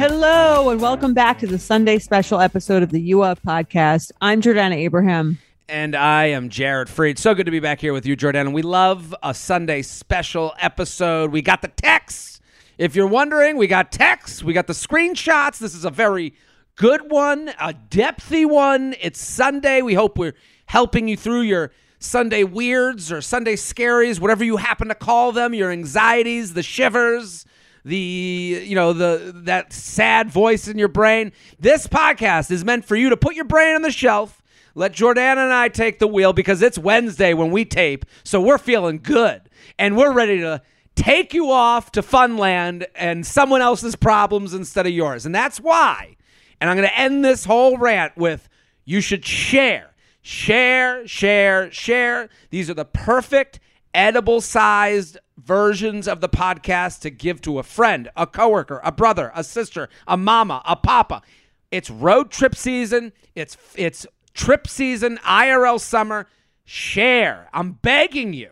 Hello, and welcome back to the Sunday special episode of the U Up podcast. I'm Jordana Abraham. And I am Jared Freid. So good to be back here with you, Jordan. And we love a Sunday special episode. We got the texts. If you're wondering, we got texts, we got the screenshots. This is a very good one, a depthy one. It's Sunday. We hope we're helping you through your Sunday weirds or Sunday scaries, whatever you happen to call them, your anxieties, the shivers, the you know the that sad voice in your brain. This podcast is meant for you to put your brain on the shelf. Let Jordana and I take the wheel because it's Wednesday when we tape, so we're feeling good and we're ready to take you off to Funland and someone else's problems instead of yours. And that's why. And I'm going to end this whole rant with you should share, share, share, share. These are the perfect edible sized versions of the podcast to give to a friend, a coworker, a brother, a sister, a mama, a papa. It's road trip season. It's it's trip season, IRL summer. Share. I'm begging you.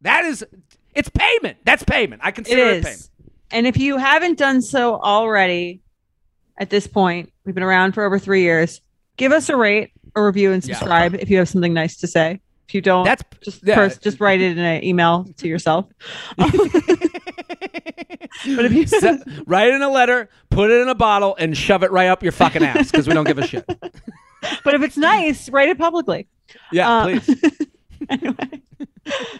That is it's payment. That's payment. I consider It it, payment. And if you haven't done so already at this point, we've been around for over three years. Give us a rate, a review, and Yeah. subscribe if you have something nice to say. If you don't, That's just yeah. first just write it in an email to yourself. but if you write it in a letter, put it in a bottle, and shove it right up your fucking ass because we don't give a shit. but if it's nice, write it publicly. Yeah, Uh, please. anyway,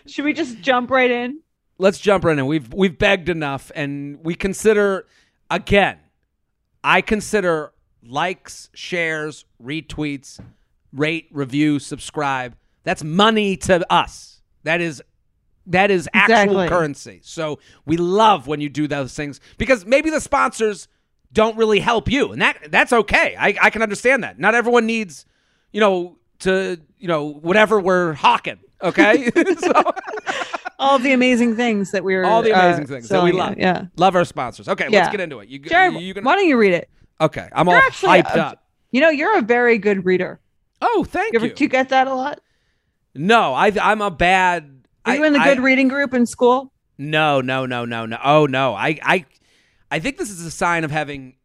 should we just jump right in? Let's jump right in. We've we've begged enough, and we consider again. I consider likes, shares, retweets, rate, review, subscribe. That's money to us. That is that is actual Exactly. currency. So we love when you do those things because maybe the sponsors don't really help you, and that that's okay. I, I can understand that. Not everyone needs, you know, to you know whatever we're hawking. Okay, so All the amazing things that we're all the uh, amazing things that we love. Yeah. love our sponsors. Okay, Yeah. let's get into it. You, Jared, you, you gonna, why don't you read it? okay, I'm You're all actually hyped a- up. You know, you're a very good reader. Oh, thank You you. do you get that a lot? No, I, I'm a bad. Are I- you in the I- good reading group in school? No, no, no, no, no. Oh no, I, I, I think this is a sign of having.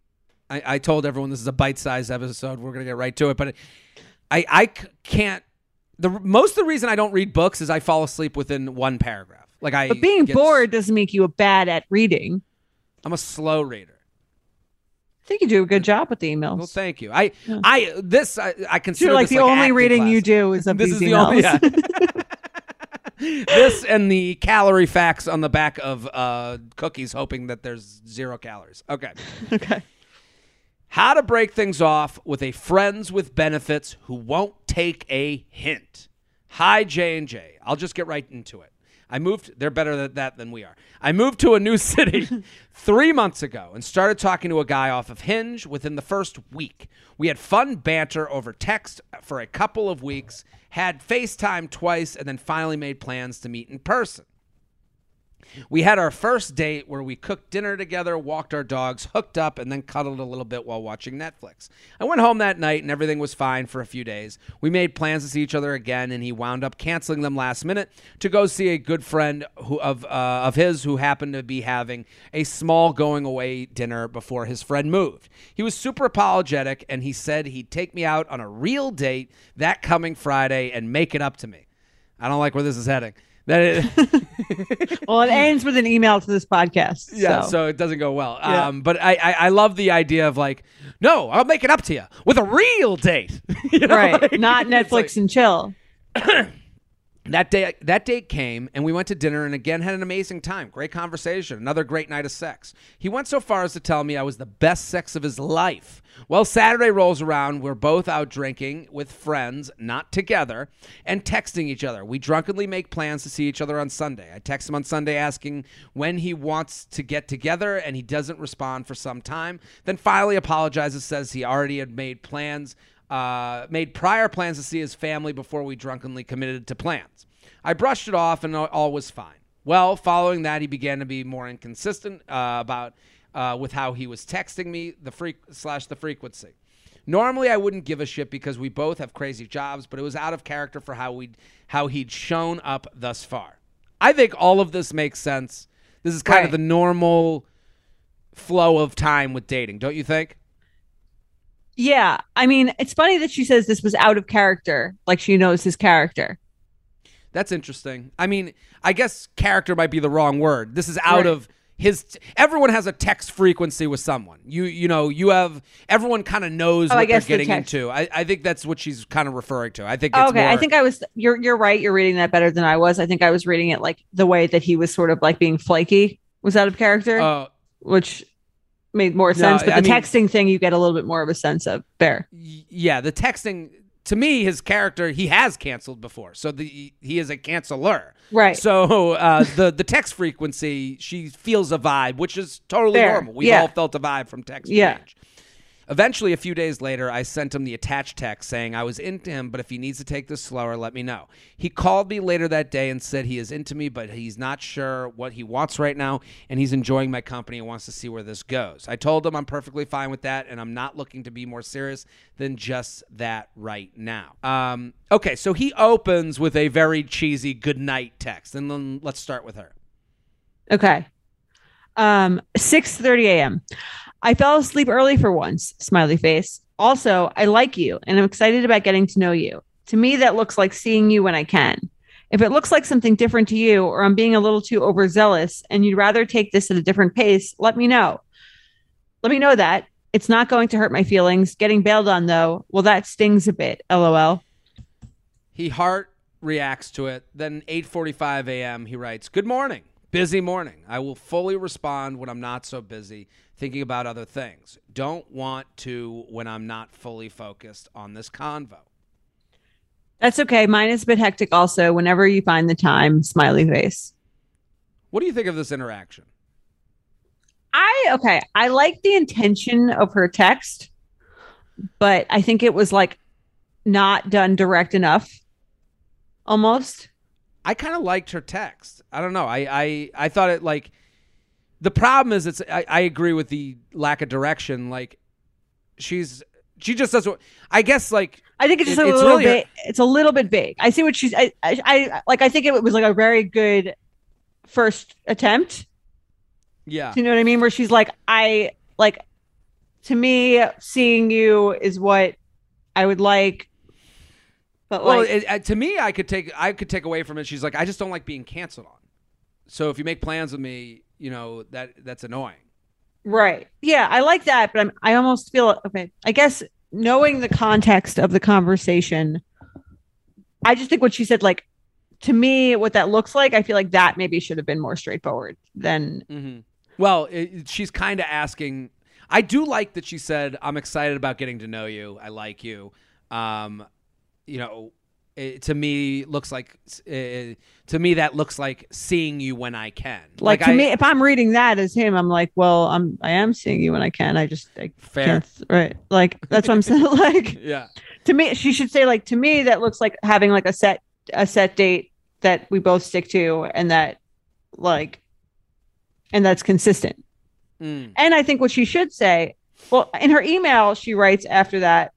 I, I told everyone this is a bite-sized episode. We're gonna get right to it, but I, I can't. The most of the reason I don't read books is I fall asleep within one paragraph. Like I, But being get- bored doesn't make you a bad at reading. I'm a slow reader. I think you do a good job with the emails. Well, thank you. I, Yeah. I, this I, I consider You're like this the only acting reading you do is of this these is the emails. only yeah. this and the calorie facts on the back of uh, cookies, hoping that there's zero calories. Okay. okay. How to break things off with a friends with benefits who won't take a hint. Hi J and J. I'll just get right into it. I moved. They're better at that than we are. I moved to a new city three months ago and started talking to a guy off of Hinge within the first week. We had fun banter over text for a couple of weeks, had FaceTime twice, and then finally made plans to meet in person. We had our first date where we cooked dinner together, walked our dogs, hooked up, and then cuddled a little bit while watching Netflix. I went home that night and everything was fine for a few days. We made plans to see each other again, and he wound up canceling them last minute to go see a good friend who, of uh, of his who happened to be having a small going away dinner before his friend moved. He was super apologetic, and he said he'd take me out on a real date that coming Friday and make it up to me. I don't like where this is heading. That well, it ends with an email to this podcast. yeah, so. so. it doesn't go well. Yeah. Um, but I, I, I love the idea of like, no, I'll make it up to you with a real date. You know, right, like, not Netflix like- and chill. that day that date came and we went to dinner and again had an amazing time. Great conversation another great night of sex. He went so far as to tell me i was the best sex of his life. Well saturday rolls around we're both out drinking with friends not together and texting each other. We drunkenly make plans to see each other on sunday. I text him on sunday asking when he wants to get together and he doesn't respond for some time. Then finally apologizes says he already had made plans uh, made prior plans to see his family before we drunkenly committed to plans. I brushed it off and all- was fine. Well, following that, he began to be more inconsistent uh, about uh, with how he was texting me the freak slash the frequency. Normally, I wouldn't give a shit because we both have crazy jobs, but it was out of character for how we how he'd shown up thus far. I think all of this makes sense. This is kind of the normal flow of time with dating, don't you think? Yeah, I mean, it's funny that she says this was out of character, like she knows his character. That's interesting. I mean, I guess character might be the wrong word. This is out Right. of his. Everyone has a text frequency with someone. You you know you have everyone kind of knows Oh, I what they're guess the getting into. I, I think that's what she's kind of referring to. I think it's okay, I think I was. You're you're right. You're reading that better than I was. I think I was reading it like the way that he was sort of like being flaky was out of character, Uh, which made more No, sense. but I the mean- texting thing, you get a little bit more of a sense of. There, yeah, the texting to me, his character he has canceled before, so the he is a canceler. right? So uh, the the text frequency, she feels a vibe, which is totally Fair. normal. We've Yeah. all felt a vibe from text Yeah. exchange. Eventually, a few days later, I sent him the attached text saying I was into him, but if he needs to take this slower, let me know. He called me later that day and said he is into me, but he's not sure what he wants right now, and he's enjoying my company and wants to see where this goes. I told him I'm perfectly fine with that, and I'm not looking to be more serious than just that right now. Um, okay, so he opens with a very cheesy goodnight text, and then let's start with her. Okay. Um, 6:30 a.m. I fell asleep early for once, smiley face. Also, I like you and I'm excited about getting to know you. To me, that looks like seeing you when I can. If it looks like something different to you or I'm being a little too overzealous and you'd rather take this at a different pace, let me know. Let me know that. It's not going to hurt my feelings. Getting bailed on though, well, that stings a bit. LOL. He heart reacts to it. Then 8:45 a.m. he writes, "Good morning. Busy morning. I will fully respond when I'm not so busy thinking about other things. Don't want to when I'm not fully focused on this convo." That's okay. Mine is a bit hectic also. Whenever you find the time, smiley face. What do you think of this interaction? I okay, I like the intention of her text, but I think it was like not done direct enough. Almost. I kind of liked her text. I don't know. I, I I thought it like the problem is it's I, I agree with the lack of direction. Like she's she just does what I guess like I think it's just It- a it's little really bit. It's a little bit big. I see what she's. I, I, I like. I think it was like a very good first attempt. yeah. Do you know what I mean? Where she's like, I like. To me, seeing you is what I would like. But Well, like, it, uh, to me, I could take I could take away from it. She's like, I just don't like being canceled on. So if you make plans with me, you know that that's annoying. Right. Yeah, I like that, but I'm I almost feel okay. I guess knowing the context of the conversation, I just think what she said, like to me, what that looks like, I feel like that maybe should have been more straightforward than hmm Well, it, she's kind of asking. I do like that she said, "I'm excited about getting to know you. I like you." Um, you know, it, to me looks like uh, to me that looks like seeing you when I can. like, to I- me, if I'm reading that as him, I'm like, well, I'm I am seeing you when I can. I just I fair. can't right. Like that's what I'm saying. like Yeah. to me, she should say like to me that looks like having like a set a set date that we both stick to and that like and that's consistent. Mm. And I think what she should say, well, in her email, she writes after that,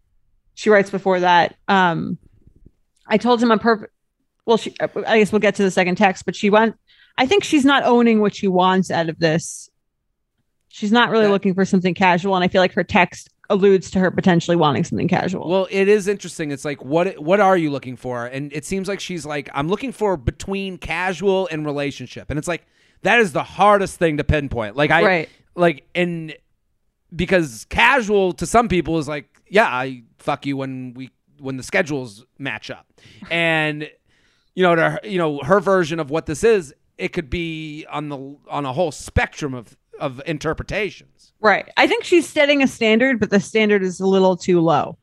she writes before that. Um, I told him I'm perfect. Well, she, I guess we'll get to the second text, but she went. I think she's not owning what she wants out of this. She's not really That- looking for something casual, and I feel like her text alludes to her potentially wanting something casual. Well, it is interesting. It's like what what are you looking for? And it seems like she's like I'm looking for between casual and relationship. And it's like that is the hardest thing to pinpoint. Like I Right. like and because casual to some people is like yeah, I fuck you when we when the schedules match up. And you know, to her, you know, her version of what this is, it could be on the on a whole spectrum of of interpretations. right. I think she's setting a standard, but the standard is a little too low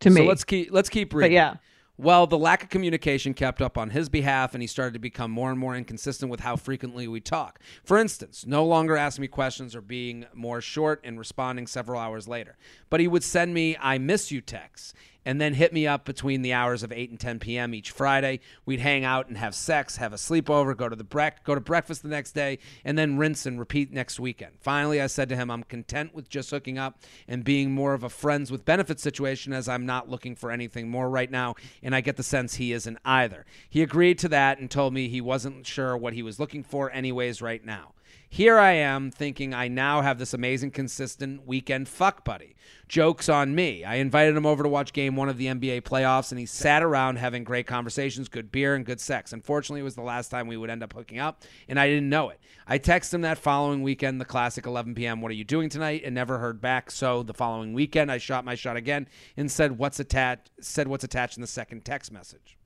to me. So let's keep let's keep but reading. yeah. Well, the lack of communication kept up on his behalf, and he started to become more and more inconsistent with how frequently we talk. For instance, no longer asking me questions or being more short and responding several hours later. But he would send me I miss you texts and then hit me up between the hours of 8 and 10 p.m. each Friday. We'd hang out and have sex, have a sleepover, go to the brec- go to breakfast the next day, and then rinse and repeat next weekend. Finally, I said to him, I'm content with just hooking up and being more of a friends with benefits situation as I'm not looking for anything more right now, and I get the sense he isn't either. He agreed to that and told me he wasn't sure what he was looking for anyways right now. Here I am thinking I now have this amazing, consistent weekend fuck buddy. Joke's on me. I invited him over to watch game one of the NBA playoffs, and he sat around having great conversations, good beer, and good sex. Unfortunately, it was the last time we would end up hooking up, and I didn't know it. I texted him that following weekend, the classic 11 p.m., What are you doing tonight? and never heard back. So the following weekend, I shot my shot again and said, What's attached? Said what's attached in the second text message.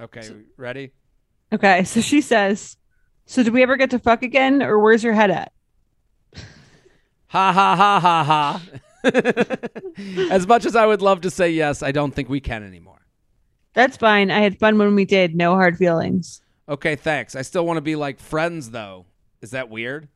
Okay, ready? Okay. So she says, So did we ever get to fuck again, or where's your head at? Ha ha ha ha ha. as much as I would love to say yes, I don't think we can anymore. That's fine. I had fun when we did. No hard feelings. Okay, thanks. I still want to be like friends though. Is that weird?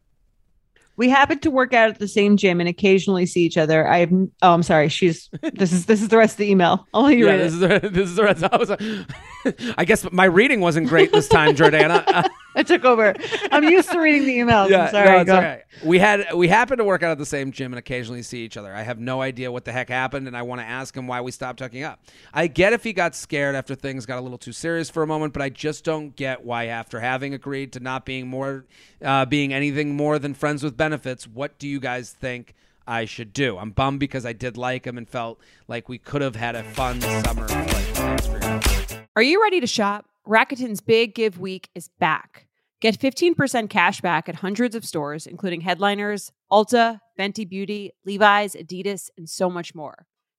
We happen to work out at the same gym and occasionally see each other. I have. Oh, I'm sorry. She's. This is. This is the rest of the email. I'll let you yeah, read this it. is the, this is the rest. I, was, I guess my reading wasn't great this time, Jordana. I took over. I'm used to reading the emails. yeah, I'm sorry. no, We had we happen to work out at the same gym and occasionally see each other. I have no idea what the heck happened, and I want to ask him why we stopped hooking up. I get if he got scared after things got a little too serious for a moment, but I just don't get why, after having agreed to not being more, uh, being anything more than friends with benefits, what do you guys think? I should do. I'm bummed because I did like him and felt like we could have had a fun summer. Are you ready to shop? Rakuten's Big Give Week is back. Get 15% cash back at hundreds of stores, including Headliners, Ulta, Fenty Beauty, Levi's, Adidas, and so much more.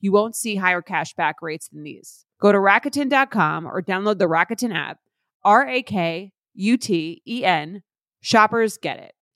You won't see higher cashback rates than these. Go to Rakuten.com or download the Rakuten app. R A K U T E N. Shoppers get it.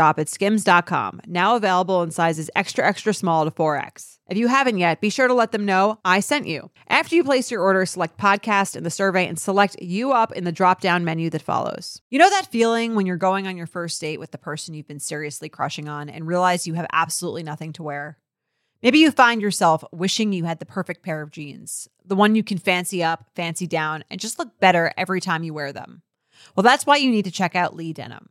at skims.com, now available in sizes extra, extra small to 4X. If you haven't yet, be sure to let them know I sent you. After you place your order, select podcast in the survey and select you up in the drop down menu that follows. You know that feeling when you're going on your first date with the person you've been seriously crushing on and realize you have absolutely nothing to wear? Maybe you find yourself wishing you had the perfect pair of jeans, the one you can fancy up, fancy down, and just look better every time you wear them. Well, that's why you need to check out Lee Denim.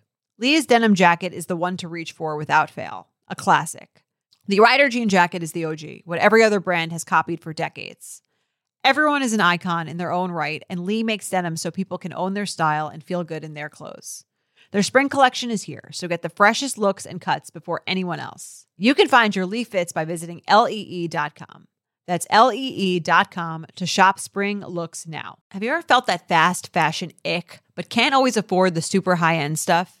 Lee's denim jacket is the one to reach for without fail, a classic. The Rider jean jacket is the OG, what every other brand has copied for decades. Everyone is an icon in their own right, and Lee makes denim so people can own their style and feel good in their clothes. Their spring collection is here, so get the freshest looks and cuts before anyone else. You can find your Lee fits by visiting lee.com. That's lee.com to shop spring looks now. Have you ever felt that fast fashion ick, but can't always afford the super high end stuff?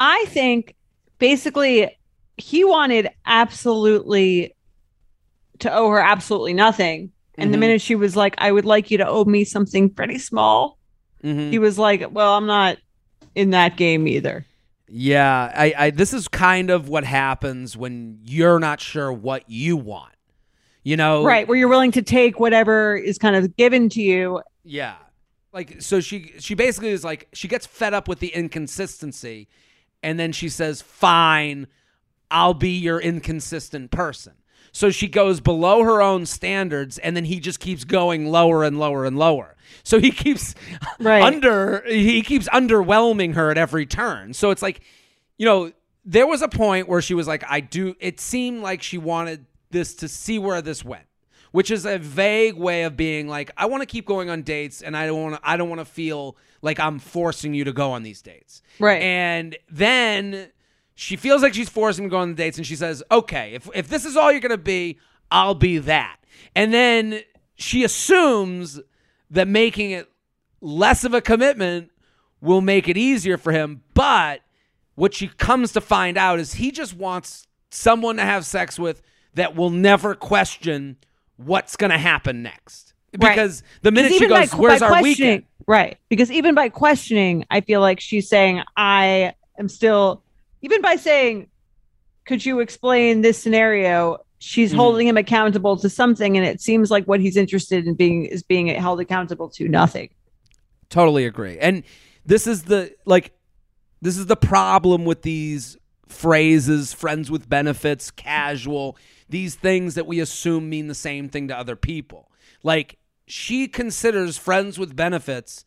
I think basically he wanted absolutely to owe her absolutely nothing. And the Mhm. minute she was like, I would like you to owe me something pretty small, Mhm. he was like, Well, I'm not in that game either. Yeah, I, I this is kind of what happens when you're not sure what you want. You know, Right. Where you're willing to take whatever is kind of given to you. Yeah. Like so she she basically is like she gets fed up with the inconsistency and then she says, "Fine, I'll be your inconsistent person." So she goes below her own standards and then he just keeps going lower and lower and lower. So he keeps Right. under he keeps underwhelming her at every turn. So it's like, you know, there was a point where she was like, I do it seemed like she wanted this to see where this went which is a vague way of being like I want to keep going on dates and I don't want to I don't want to feel like I'm forcing you to go on these dates. Right. And then she feels like she's forcing him to go on the dates and she says, "Okay, if if this is all you're going to be, I'll be that." And then she assumes that making it less of a commitment will make it easier for him. But what she comes to find out is he just wants someone to have sex with that will never question what's going to happen next. Right. Because the minute she goes, by, "Where's by our weekend?" Right. Because even by questioning, I feel like she's saying, I am still, even by saying, could you explain this scenario? She's Mhm. holding him accountable to something. And it seems like what he's interested in being is being held accountable to nothing. Totally agree. And this is the like this is the problem with these phrases, friends with benefits, casual, these things that we assume mean the same thing to other people. Like she considers friends with benefits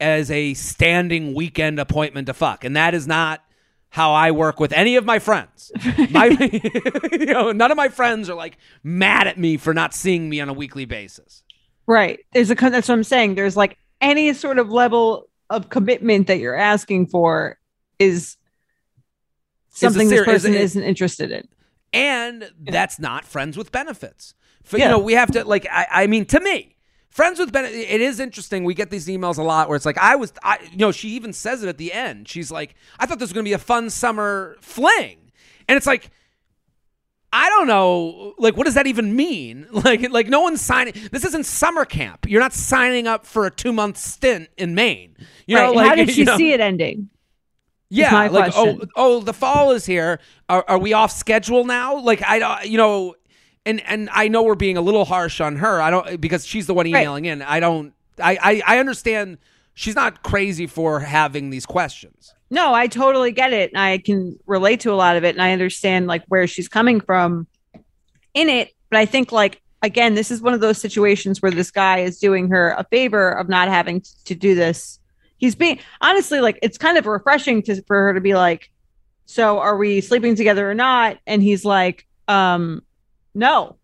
as a standing weekend appointment to fuck. And that is not how I work with any of my friends. My you know, none of my friends are like mad at me for not seeing me on a weekly basis. Right. There's a, that's what I'm saying. There's like any sort of level of commitment that you're asking for is something this ser- is person it- isn't interested in. And that's not friends with benefits. For, Yeah. You know, we have to like. I, I mean, to me, friends with benefits. It is interesting. We get these emails a lot where it's like, I was, I, you know, she even says it at the end. She's like, I thought this was going to be a fun summer fling, and it's like. I don't know, like, what does that even mean? Like, like no one's signing. This isn't summer camp. You're not signing up for a two month stint in Maine. You know, like, How did she you know, see it ending? Yeah, like oh question. oh the fall is here. Are, are we off schedule now? Like I uh, you know, and and I know we're being a little harsh on her. I don't because she's the one Right. emailing in. I don't. I, I I understand. She's not crazy for having these questions. No, I totally get it. And I can relate to a lot of it. And I understand like where she's coming from in it. But I think like, again, this is one of those situations where this guy is doing her a favor of not having to do this. He's being honestly like it's kind of refreshing to for her to be like, so are we sleeping together or not? And he's like, um, no.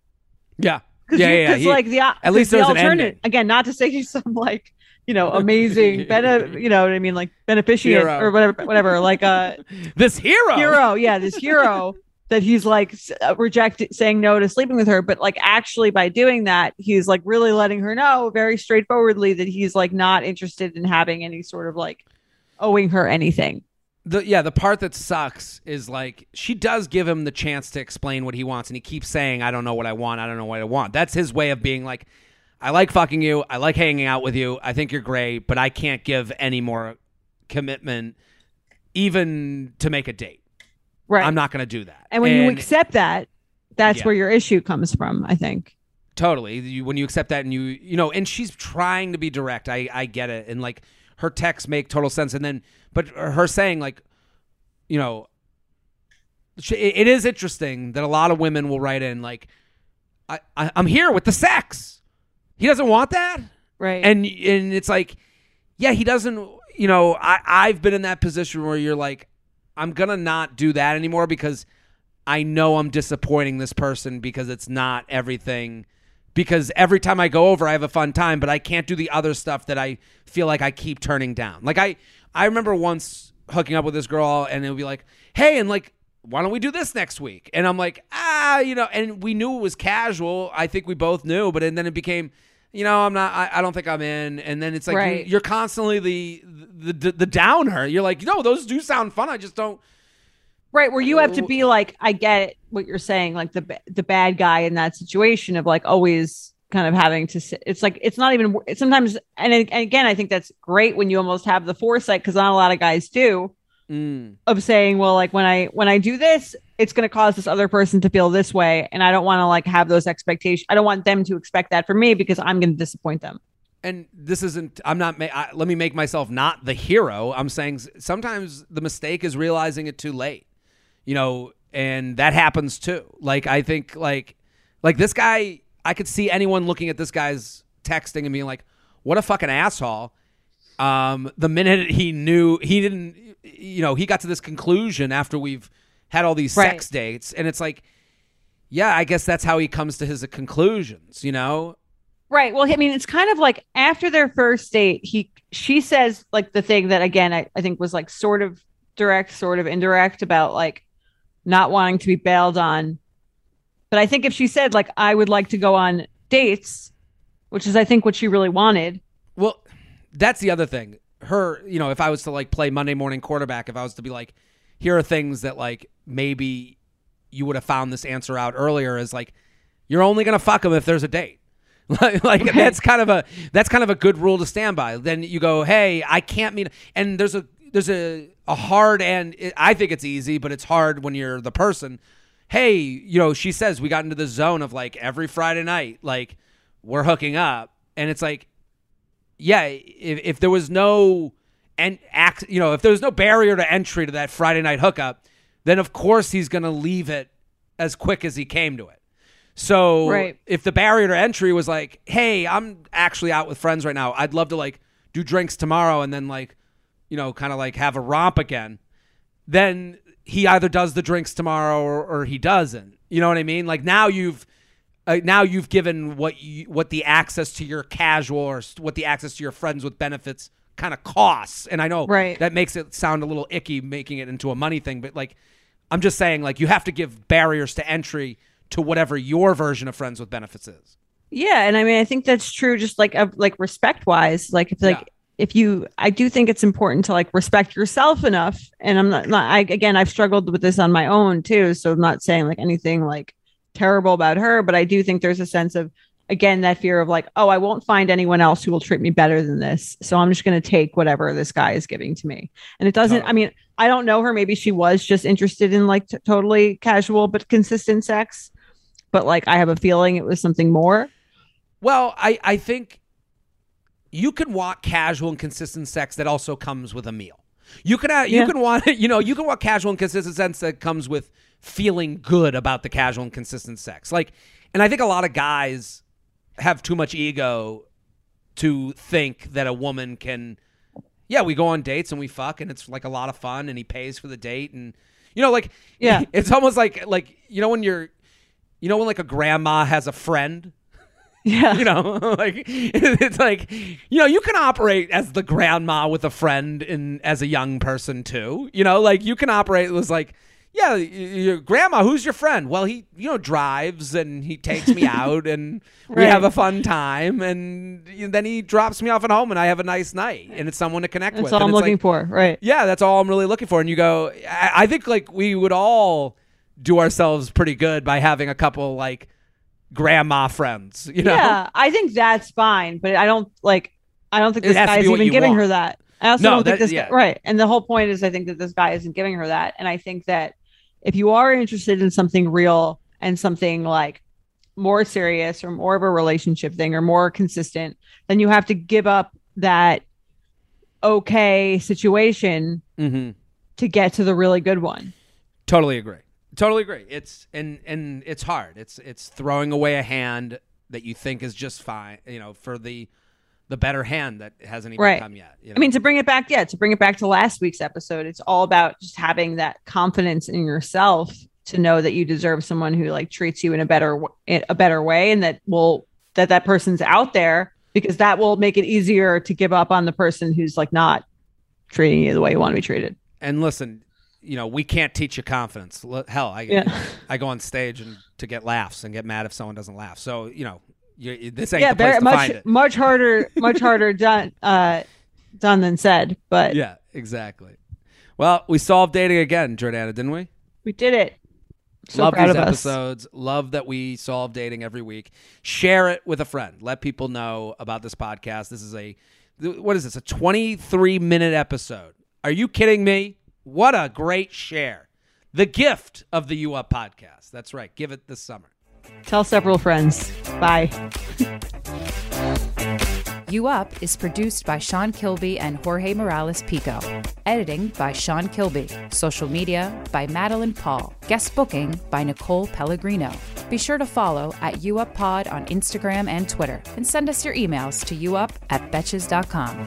Yeah. Because Yeah, yeah, he- like the at least the there's an alternative again, not to say he's some like you know amazing bene, you know what I mean, like beneficient Hero. or whatever, whatever, like uh This hero. hero, yeah, this hero that he's like uh, saying no to sleeping with her, but like actually by doing that, he's like really letting her know very straightforwardly that he's like not interested in having any sort of like owing her anything. the yeah the part that sucks is like she does give him the chance to explain what he wants and he keeps saying i don't know what i want i don't know what i want that's his way of being like i like fucking you i like hanging out with you i think you're great but i can't give any more commitment even to make a date Right. i'm not going to do that and when you accept that, that's Yeah. where your issue comes from, I think. Totally. You, when you accept that and you, you know, and she's trying to be direct. I, I get it. And like her texts make total sense. And then, but her saying like, you know, she, it is interesting that a lot of women will write in like, I, I, I'm here with the sex. He doesn't want that. Right. And, and it's like, yeah, he doesn't, you know, I, I've been in that position where you're like, I'm to not do that anymore because I know I'm disappointing this person because it's not everything. Because every time I go over, I have a fun time, but I can't do the other stuff that I feel like I keep turning down. Like I, I remember once hooking up with this girl, and it would be like, "Hey," and like, "Why don't we do this next week?" And I'm like, "Ah, you know," and we knew it was casual. I think we both knew, but and then it became, you know, I'm not. I, I don't think I'm in. And then it's like Right. you, you're constantly the, the the the downer. You're like, no, those do sound fun. I just don't. Right, where you have to be like, I get what you're saying, like the the bad guy in that situation of like always kind of having to. Sit, it's like it's not even it's sometimes, and, and again, I think that's great when you almost have the foresight because not a lot of guys do Mm. of saying, well, like when I when I do this, it's going to cause this other person to feel this way, and I don't want to like have those expectations. I don't want them to expect that from me because I'm going to disappoint them. and this isn't i'm not ma- I, let me make myself not the hero i'm saying sometimes the mistake is realizing it too late you know and that happens too like i think like like this guy i could see anyone looking at this guy's texting and being like what a fucking asshole um the minute he knew he didn't you know he got to this conclusion after we've had all these Right. sex dates and it's like yeah i guess that's how he comes to his conclusions you know Right. Well, I mean, it's kind of like after their first date, he she says like the thing that again I, I think was like sort of direct, sort of indirect about like not wanting to be bailed on. But I think if she said like I would like to go on dates, which is I think what she really wanted, Well, that's the other thing. Her, you know, if I was to like play Monday morning quarterback, if I was to be like, here are things that like maybe you would have found this answer out earlier is like, you're only gonna fuck them if there's a date. like like, that's kind of a that's kind of a good rule to stand by. Then you go, hey, I can't meet, and there's a there's a a hard and it, I think it's easy, but it's hard when you're the person. Hey, you know, she says we got into the zone of like every Friday night, like we're hooking up, and it's like, yeah, if if there was no and act, you know, if there was no barrier to entry to that Friday night hookup, then of course he's gonna leave it as quick as he came to it. So Right. if the barrier to entry was like, hey, I'm actually out with friends right now. I'd love to like do drinks tomorrow and then like, you know, kind of like have a romp again. Then he either does the drinks tomorrow or, or he doesn't. You know what I mean? Like now you've uh, now you've given what you, what the access to your casual or what the access to your friends with benefits kind of costs. And I know Right. that makes it sound a little icky making it into a money thing, but like I'm just saying like you have to give barriers to entry to whatever your version of friends with benefits is. Yeah, and I mean, I think that's true. Just like of like respect wise, like if like Yeah. if you, I do think it's important to like respect yourself enough. And I'm not, not I again, I've struggled with this on my own too. So I'm not saying like anything like terrible about her, but I do think there's a sense of again that fear of like, oh, I won't find anyone else who will treat me better than this. So I'm just going to take whatever this guy is giving to me. And it doesn't. I mean, I don't know her. Maybe she was just interested in like t- totally casual but consistent sex. But like, I have a feeling it was something more. Well, I, I think you can want casual and consistent sex that also comes with a meal. You can uh, you Yeah. can want you know you can want casual and consistent sex that comes with feeling good about the casual and consistent sex. Like, and I think a lot of guys have too much ego to think that a woman can. Yeah, we go on dates and we fuck, and it's like a lot of fun, and he pays for the date, and you know, like, Yeah. it's almost like like you know when you're, you know, when like a grandma has a friend Yeah. you know like it's like you know you can operate as the grandma with a friend and as a young person too you know like you can operate as like yeah your grandma who's your friend well he you know drives and he takes me out and we have a fun time and then he drops me off at home and i have a nice night and it's someone to connect That's with That's all And I'm looking like, for. Right. yeah that's all i'm really looking for and you go I, I think like we would all do ourselves pretty good by having a couple like grandma friends you know Yeah. I think that's fine, but I don't like, I don't think this has to guy be is what even giving want. her that. I also No, don't think that- this yeah. guy, right. And the whole point is, I think that this guy isn't giving her that. And I think that if you are interested in something real and something like more serious or more of a relationship thing or more consistent, then you have to give up that okay situation mm-hmm. to get to the really good one. Totally agree. Totally agree. It's and and it's hard. It's it's throwing away a hand that you think is just fine, you know, for the the better hand that hasn't even Right. come yet. you I mean, to bring it back, yeah, to bring it back to last week's episode, it's all about just having that confidence in yourself to know that you deserve someone who like treats you in a better a better way, and that will that that person's out there because that will make it easier to give up on the person who's like not treating you the way you want to be treated. and listen, you know, we can't teach you confidence. Hell, I Yeah. I go on stage and to get laughs and get mad if someone doesn't laugh. So you know, you, this ain't yeah, very much much harder, much harder done uh done than said, but Yeah, exactly. Well, we solved dating again, Jordana, didn't we? we did it. So love these of us. episodes. Love that we solve dating every week. Share it with a friend. Let people know about this podcast. This is a what is this? A 23 minute episode. Are you kidding me? What a great share. The gift of the U Up podcast. That's right. Give it this summer. Tell several friends. Bye. You Up is produced by Sean Kilby and Jorge Morales Pico. Editing by Sean Kilby. Social media by Madeline Paul. Guest booking by Nicole Pellegrino. Be sure to follow at You Up Pod on Instagram and Twitter and send us your emails to youup at betches.com.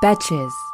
Betches.